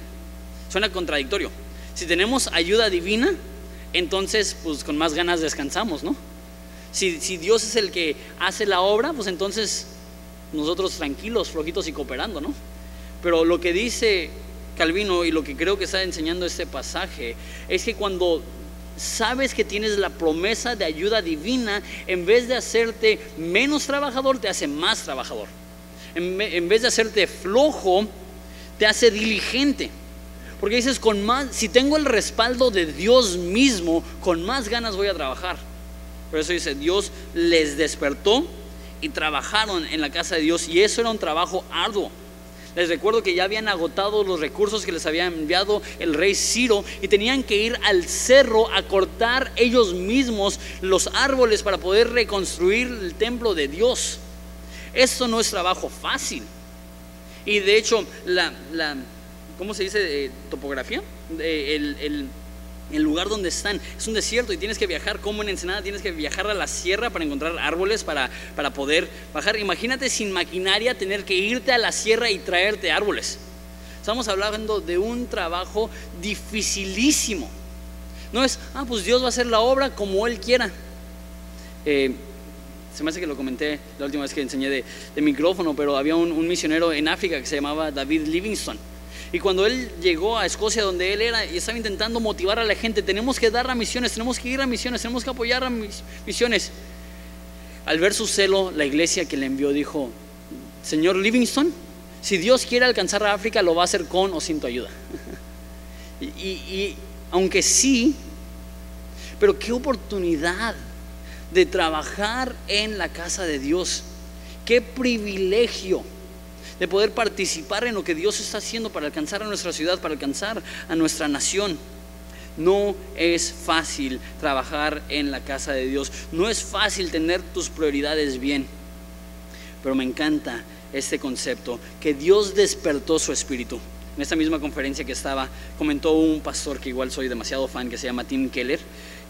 Speaker 1: Suena contradictorio. Si tenemos ayuda divina, entonces pues con más ganas descansamos, ¿no? Si, si Dios es el que hace la obra, pues entonces nosotros tranquilos, flojitos y cooperando, ¿no? Pero lo que dice Calvino y lo que creo que está enseñando este pasaje es que cuando sabes que tienes la promesa de ayuda divina, en vez de hacerte menos trabajador, te hace más trabajador. En, vez de hacerte flojo, te hace diligente. Porque dices, con más, si tengo el respaldo de Dios mismo, con más ganas voy a trabajar. Por eso dice, Dios les despertó y trabajaron en la casa de Dios y eso era un trabajo arduo. Les recuerdo que ya habían agotado los recursos que les había enviado el rey Ciro y tenían que ir al cerro a cortar ellos mismos los árboles para poder reconstruir el templo de Dios. Esto no es trabajo fácil. Y de hecho, la, la ¿cómo se dice? Eh, topografía. El, el, el, lugar donde están es un desierto y tienes que viajar como en Ensenada, tienes que viajar a la sierra para encontrar árboles para, para poder bajar. Imagínate sin maquinaria tener que irte a la sierra y traerte árboles. Estamos hablando de un trabajo dificilísimo. No es, ah, pues Dios va a hacer la obra como Él quiera. Eh, se me hace que lo comenté la última vez que enseñé de, micrófono, pero había un, misionero en África que se llamaba David Livingstone. Y cuando él llegó a Escocia, donde él era, y estaba intentando motivar a la gente, tenemos que dar a misiones, tenemos que ir a misiones, tenemos que apoyar a misiones. Al ver su celo, la iglesia que le envió dijo, Señor Livingstone, si Dios quiere alcanzar a África, lo va a hacer con o sin tu ayuda. y aunque sí, pero qué oportunidad de trabajar en la casa de Dios. Qué privilegio de poder participar en lo que Dios está haciendo para alcanzar a nuestra ciudad, para alcanzar a nuestra nación. No es fácil trabajar en la casa de Dios. No es fácil tener tus prioridades bien. Pero me encanta este concepto, que Dios despertó su espíritu. En esta misma conferencia que estaba, comentó un pastor que igual soy demasiado fan, que se llama Tim Keller,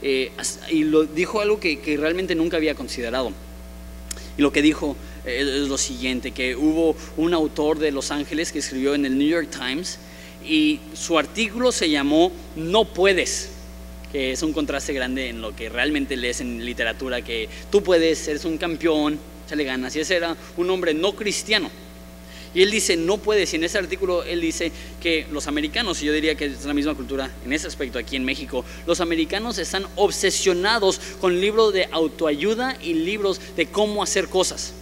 Speaker 1: eh, y lo, dijo algo que, realmente nunca había considerado. Y lo que dijo es lo siguiente, que hubo un autor de Los Ángeles que escribió en el New York Times y su artículo se llamó No puedes, que es un contraste grande en lo que realmente lees en literatura, que tú puedes, eres un campeón, le ganas. Y ese era un hombre no cristiano. Y él dice, no puedes, y en ese artículo él dice que los americanos, y yo diría que es la misma cultura en ese aspecto aquí en México, los americanos están obsesionados con libros de autoayuda y libros de cómo hacer cosas.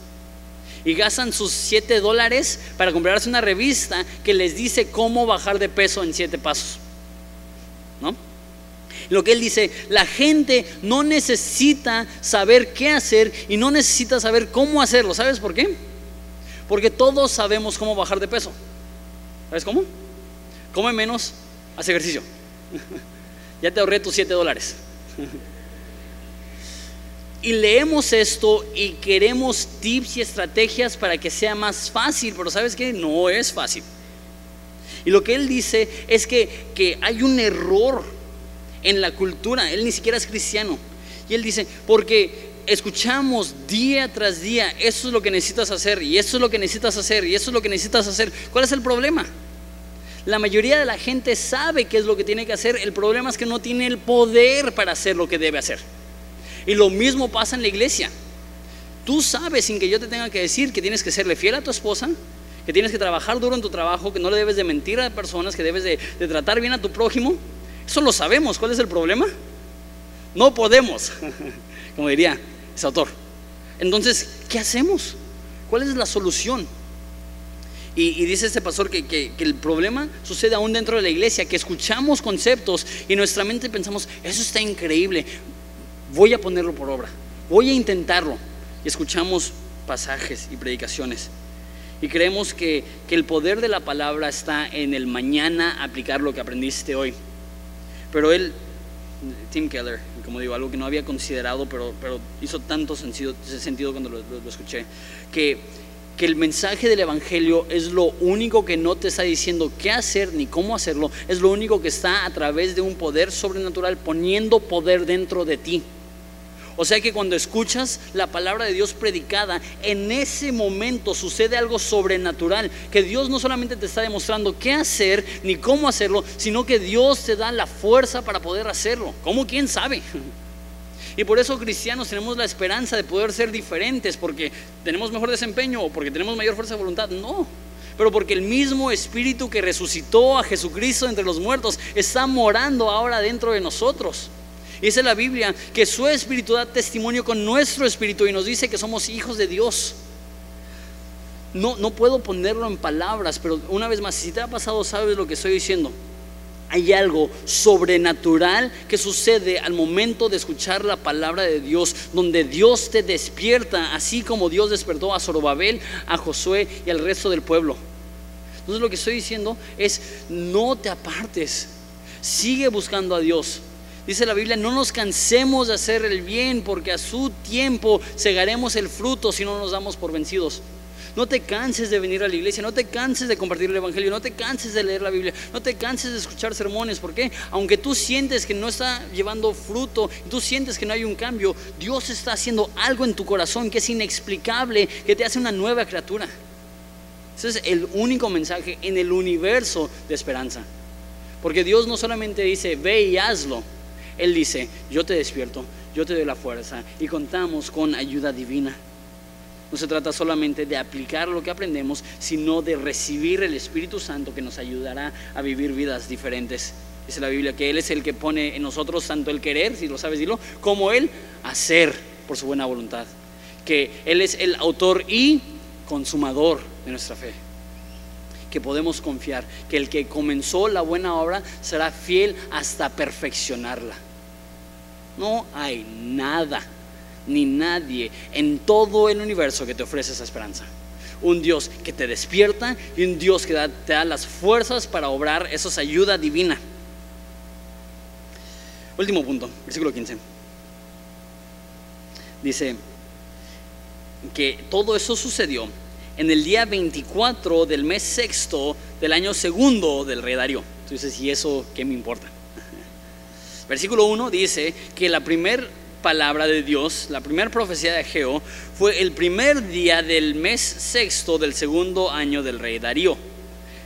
Speaker 1: Y gastan sus 7 dólares para comprarse una revista que les dice cómo bajar de peso en 7 pasos. ¿No? Lo que él dice, la gente no necesita saber qué hacer y no necesita saber cómo hacerlo. ¿Sabes por qué? Porque todos sabemos cómo bajar de peso. ¿Sabes cómo? Come menos, haz ejercicio. ya te ahorré tus 7 dólares. y leemos esto y queremos tips y estrategias para que sea más fácil, pero ¿sabes qué? No es fácil. Y lo que él dice es que, que hay un error en la cultura, él ni siquiera es cristiano. Y él dice, porque escuchamos día tras día, eso es lo que necesitas hacer, y eso es lo que necesitas hacer, y eso es lo que necesitas hacer. ¿Cuál es el problema? La mayoría de la gente sabe qué es lo que tiene que hacer, el problema es que no tiene el poder para hacer lo que debe hacer. Y lo mismo pasa en la iglesia. Tú sabes, sin que yo te tenga que decir, que tienes que serle fiel a tu esposa, que tienes que trabajar duro en tu trabajo, que no le debes de mentir a personas, que debes de, tratar bien a tu prójimo. Eso lo sabemos. ¿Cuál es el problema? No podemos, como diría ese autor. Entonces, ¿qué hacemos? ¿Cuál es la solución? Y, dice este pastor que, que, el problema sucede aún dentro de la iglesia, que escuchamos conceptos y nuestra mente pensamos, eso está increíble, voy a ponerlo por obra, voy a intentarlo. Y escuchamos pasajes y predicaciones. Y creemos que, que el poder de la palabra está en el mañana aplicar lo que aprendiste hoy. Pero él, Tim Keller, como digo, algo que no había considerado, pero, pero hizo tanto sentido, cuando lo, escuché, que, que el mensaje del Evangelio es lo único que no te está diciendo qué hacer ni cómo hacerlo, es lo único que está a través de un poder sobrenatural poniendo poder dentro de ti. O sea que cuando escuchas la palabra de Dios predicada, en ese momento sucede algo sobrenatural, que Dios no solamente te está demostrando qué hacer ni cómo hacerlo, sino que Dios te da la fuerza para poder hacerlo. ¿Cómo? ¿Quién sabe? Y por eso cristianos tenemos la esperanza de poder ser diferentes, porque tenemos mejor desempeño o porque tenemos mayor fuerza de voluntad. No, pero porque el mismo Espíritu que resucitó a Jesucristo entre los muertos está morando ahora dentro de nosotros. Dice la Biblia que su espíritu da testimonio con nuestro espíritu y nos dice que somos hijos de Dios. No, no puedo ponerlo en palabras, pero una vez más, si te ha pasado, sabes lo que estoy diciendo. Hay algo sobrenatural que sucede al momento de escuchar la palabra de Dios, donde Dios te despierta, así como Dios despertó a Zorobabel, a Josué y al resto del pueblo. Entonces lo que estoy diciendo es, no te apartes, sigue buscando a Dios, Dice la Biblia, no nos cansemos de hacer el bien porque a su tiempo segaremos el fruto si no nos damos por vencidos. No te canses de venir a la iglesia, no te canses de compartir el Evangelio, no te canses de leer la Biblia, no te canses de escuchar sermones, porque aunque tú sientes que no está llevando fruto, tú sientes que no hay un cambio, Dios está haciendo algo en tu corazón que es inexplicable, que te hace una nueva criatura. Ese es el único mensaje en el universo de esperanza. Porque Dios no solamente dice, ve y hazlo, Él dice, yo te despierto, yo te doy la fuerza y contamos con ayuda divina. No se trata solamente de aplicar lo que aprendemos, sino de recibir el Espíritu Santo que nos ayudará a vivir vidas diferentes. Dice la Biblia que Él es el que pone en nosotros tanto el querer, si lo sabes dilo, como el hacer por su buena voluntad. Que Él es el autor y consumador de nuestra fe. Que podemos confiar que el que comenzó la buena obra será fiel hasta perfeccionarla. No hay nada ni nadie en todo el universo que te ofrece esa esperanza. Un Dios que te despierta y un Dios que te da las fuerzas para obrar. Eso es ayuda divina. Último punto, versículo 15. Dice que todo eso sucedió en el día 24 del mes sexto del año segundo del rey Darío. Entonces, ¿y eso qué me importa? Versículo 1 dice que la primer palabra de Dios, la primera profecía de Ageo, fue el primer día del mes sexto del segundo año del rey Darío.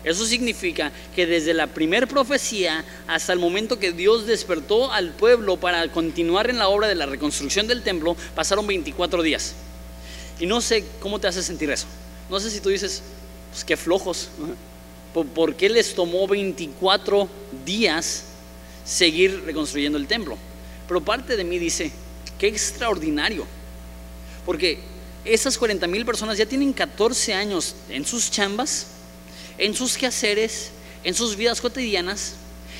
Speaker 1: Eso significa que desde la primera profecía hasta el momento que Dios despertó al pueblo para continuar en la obra de la reconstrucción del templo, pasaron 24 días. Y no sé cómo te hace sentir eso. No sé si tú dices, pues qué flojos. ¿Por qué les tomó 24 días seguir reconstruyendo el templo? Pero parte de mí dice, Qué extraordinario. Porque esas 40 mil personas ya tienen 14 años en sus chambas, en sus quehaceres, en sus vidas cotidianas.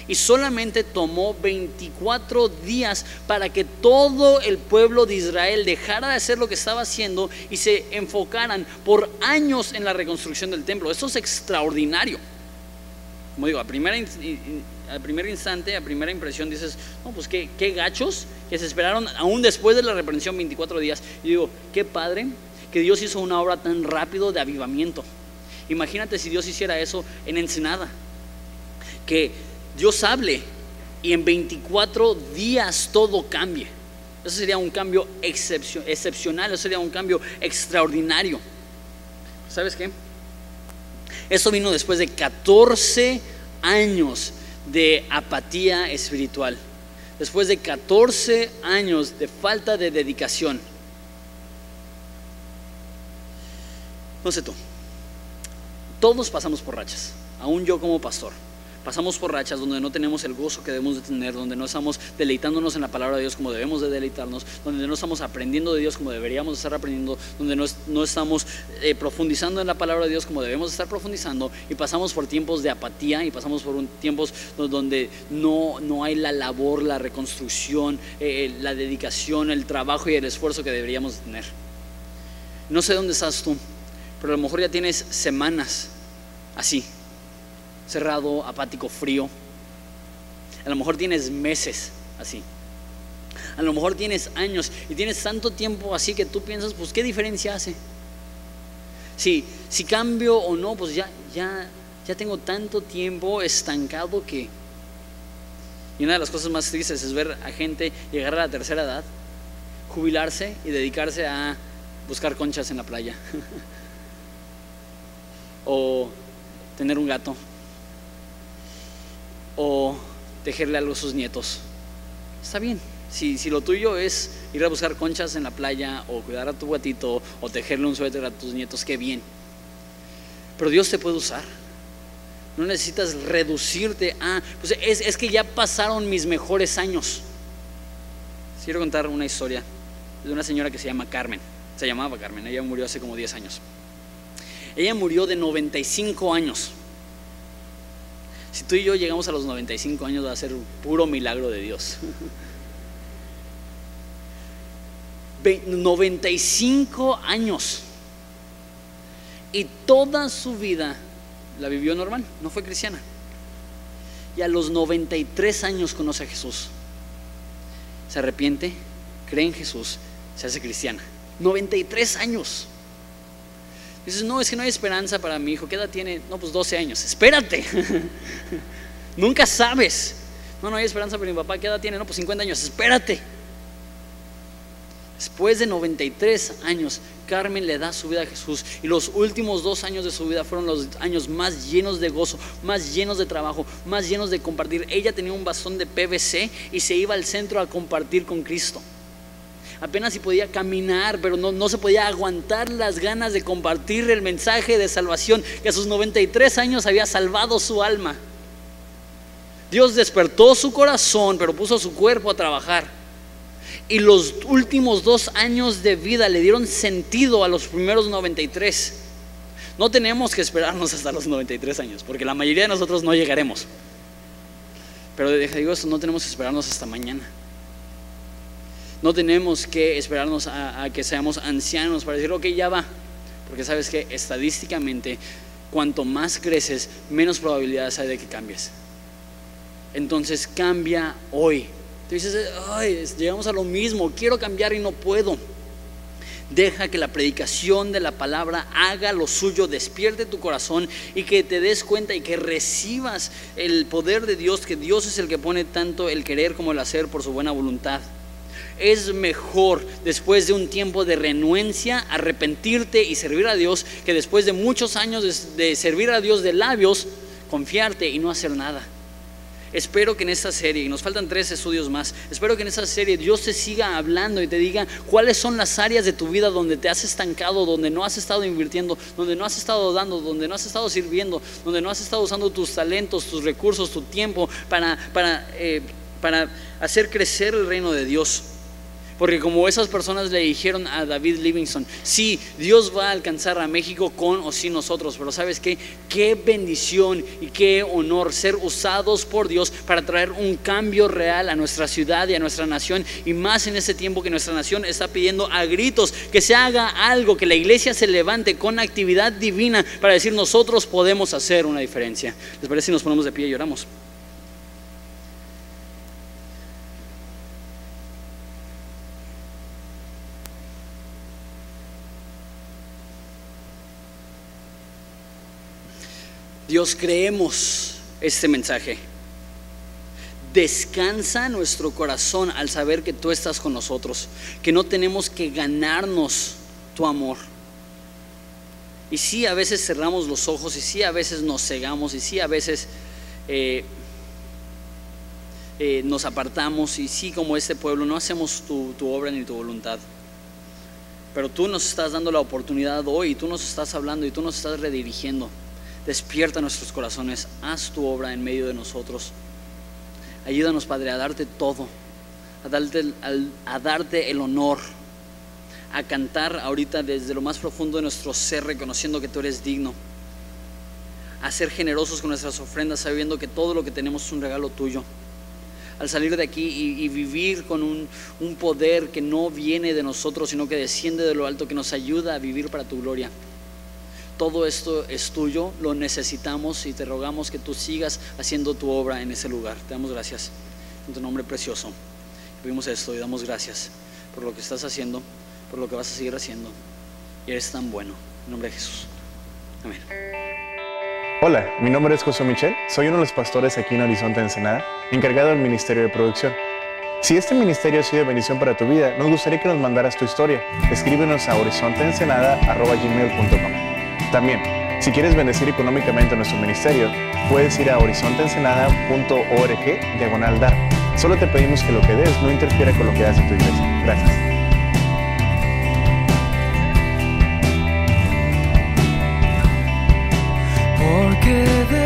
Speaker 1: Y solamente tomó 24 días para que todo el pueblo de Israel dejara de hacer lo que estaba haciendo y se enfocaran por años en la reconstrucción del templo. Eso es extraordinario. Como digo, a primera al primer instante, a primera impresión, dices, no, pues qué, qué gachos que se esperaron aún después de la reprensión 24 días. Y digo, qué padre que Dios hizo una obra tan rápido de avivamiento. Imagínate si Dios hiciera eso en Ensenada. Que Dios hable y en 24 días todo cambie. Eso sería un cambio excepcional, eso sería un cambio extraordinario. ¿Sabes qué? Eso vino después de 14 años de apatía espiritual, después de 14 años de falta de dedicación. No sé tú, todos pasamos por rachas, aún yo como pastor. Pasamos por rachas donde no tenemos el gozo que debemos de tener, donde no estamos deleitándonos en la palabra de Dios como debemos de deleitarnos, donde no estamos aprendiendo de Dios como deberíamos estar aprendiendo, donde no, estamos eh, profundizando en la palabra de Dios como debemos estar profundizando y pasamos por tiempos de apatía y pasamos por tiempos donde no, no hay la labor, la reconstrucción, eh, la dedicación, el trabajo y el esfuerzo que deberíamos tener. No sé dónde estás tú, pero a lo mejor ya tienes semanas así cerrado, apático, frío. A lo mejor tienes meses así. A lo mejor tienes años y tienes tanto tiempo así que tú piensas, pues, ¿qué diferencia hace? Si, si cambio o no, pues ya, ya, ya tengo tanto tiempo estancado que... Y una de las cosas más tristes es ver a gente llegar a la tercera edad, jubilarse y dedicarse a buscar conchas en la playa. o tener un gato o tejerle algo a sus nietos. Está bien. Si, si, lo tuyo es ir a buscar conchas en la playa o cuidar a tu gatito o tejerle un suéter a tus nietos, qué bien. Pero Dios te puede usar. No necesitas reducirte a... Pues es, es que ya pasaron mis mejores años. Quiero contar una historia de una señora que se llama Carmen. Se llamaba Carmen. Ella murió hace como 10 años. Ella murió de 95 años. Si tú y yo llegamos a los 95 años va a ser un puro milagro de Dios. 95 años. Y toda su vida la vivió normal, no fue cristiana. Y a los 93 años conoce a Jesús. se arrepiente, cree en Jesús, se hace cristiana. 93 años. Dices, no, es que no hay esperanza para mi hijo. ¿Qué edad tiene? No, pues 12 años. Espérate. Nunca sabes. No, no hay esperanza para mi papá. ¿Qué edad tiene? No, pues 50 años. Espérate. Después de 93 años, Carmen le da su vida a Jesús y los últimos dos años de su vida fueron los años más llenos de gozo, más llenos de trabajo, más llenos de compartir. Ella tenía un bastón de PVC y se iba al centro a compartir con Cristo. Apenas si podía caminar, pero no, no se podía aguantar las ganas de compartir el mensaje de salvación que a sus 93 años había salvado su alma. Dios despertó su corazón, pero puso su cuerpo a trabajar. Y los últimos dos años de vida le dieron sentido a los primeros 93. No tenemos que esperarnos hasta los 93 años, porque la mayoría de nosotros no llegaremos. Pero digo esto, no tenemos que esperarnos hasta mañana. No tenemos que esperarnos a, que seamos ancianos para decir, ok, ya va. Porque sabes que estadísticamente, cuanto más creces, menos probabilidades hay de que cambies. Entonces cambia hoy. Tú dices, ay, llegamos a lo mismo, quiero cambiar y no puedo. Deja que la predicación de la palabra haga lo suyo, despierte tu corazón y que te des cuenta y que recibas el poder de Dios, que Dios es el que pone tanto el querer como el hacer por su buena voluntad. Es mejor después de un tiempo de renuencia arrepentirte y servir a Dios que después de muchos años de, servir a Dios de labios confiarte y no hacer nada. Espero que en esta serie, y nos faltan tres estudios más, espero que en esta serie Dios te siga hablando y te diga cuáles son las áreas de tu vida donde te has estancado, donde no has estado invirtiendo, donde no has estado dando, donde no has estado sirviendo, donde no has estado usando tus talentos, tus recursos, tu tiempo para, para, eh, para hacer crecer el reino de Dios. Porque como esas personas le dijeron a David Livingston, sí, Dios va a alcanzar a México con o sin nosotros, pero sabes qué, qué bendición y qué honor ser usados por Dios para traer un cambio real a nuestra ciudad y a nuestra nación, y más en este tiempo que nuestra nación está pidiendo a gritos que se haga algo, que la iglesia se levante con actividad divina para decir nosotros podemos hacer una diferencia. ¿Les parece si nos ponemos de pie y lloramos? Dios, creemos este mensaje. Descansa nuestro corazón al saber que tú estás con nosotros, que no tenemos que ganarnos tu amor. Y sí, a veces cerramos los ojos, y sí, a veces nos cegamos, y sí, a veces eh, eh, nos apartamos, y sí, como este pueblo, no hacemos tu, tu obra ni tu voluntad. Pero tú nos estás dando la oportunidad hoy, y tú nos estás hablando, y tú nos estás redirigiendo. Despierta nuestros corazones, haz tu obra en medio de nosotros. Ayúdanos, Padre, a darte todo, a darte, a darte el honor, a cantar ahorita desde lo más profundo de nuestro ser, reconociendo que tú eres digno, a ser generosos con nuestras ofrendas, sabiendo que todo lo que tenemos es un regalo tuyo. Al salir de aquí y, vivir con un, un poder que no viene de nosotros, sino que desciende de lo alto, que nos ayuda a vivir para tu gloria todo esto es tuyo, lo necesitamos y te rogamos que tú sigas haciendo tu obra en ese lugar. Te damos gracias en tu nombre precioso. Pedimos esto y damos gracias por lo que estás haciendo, por lo que vas a seguir haciendo. Y eres tan bueno. En nombre de Jesús. Amén.
Speaker 2: Hola, mi nombre es José Michel, soy uno de los pastores aquí en Horizonte Ensenada, encargado del Ministerio de Producción. Si este ministerio ha sido de bendición para tu vida, nos gustaría que nos mandaras tu historia. Escríbenos a horizonteensenada.gmail.com también, si quieres bendecir económicamente nuestro ministerio, puedes ir a horizonteensenada.org diagonal dar. Solo te pedimos que lo que des no interfiera con lo que hace tu iglesia. Gracias. Porque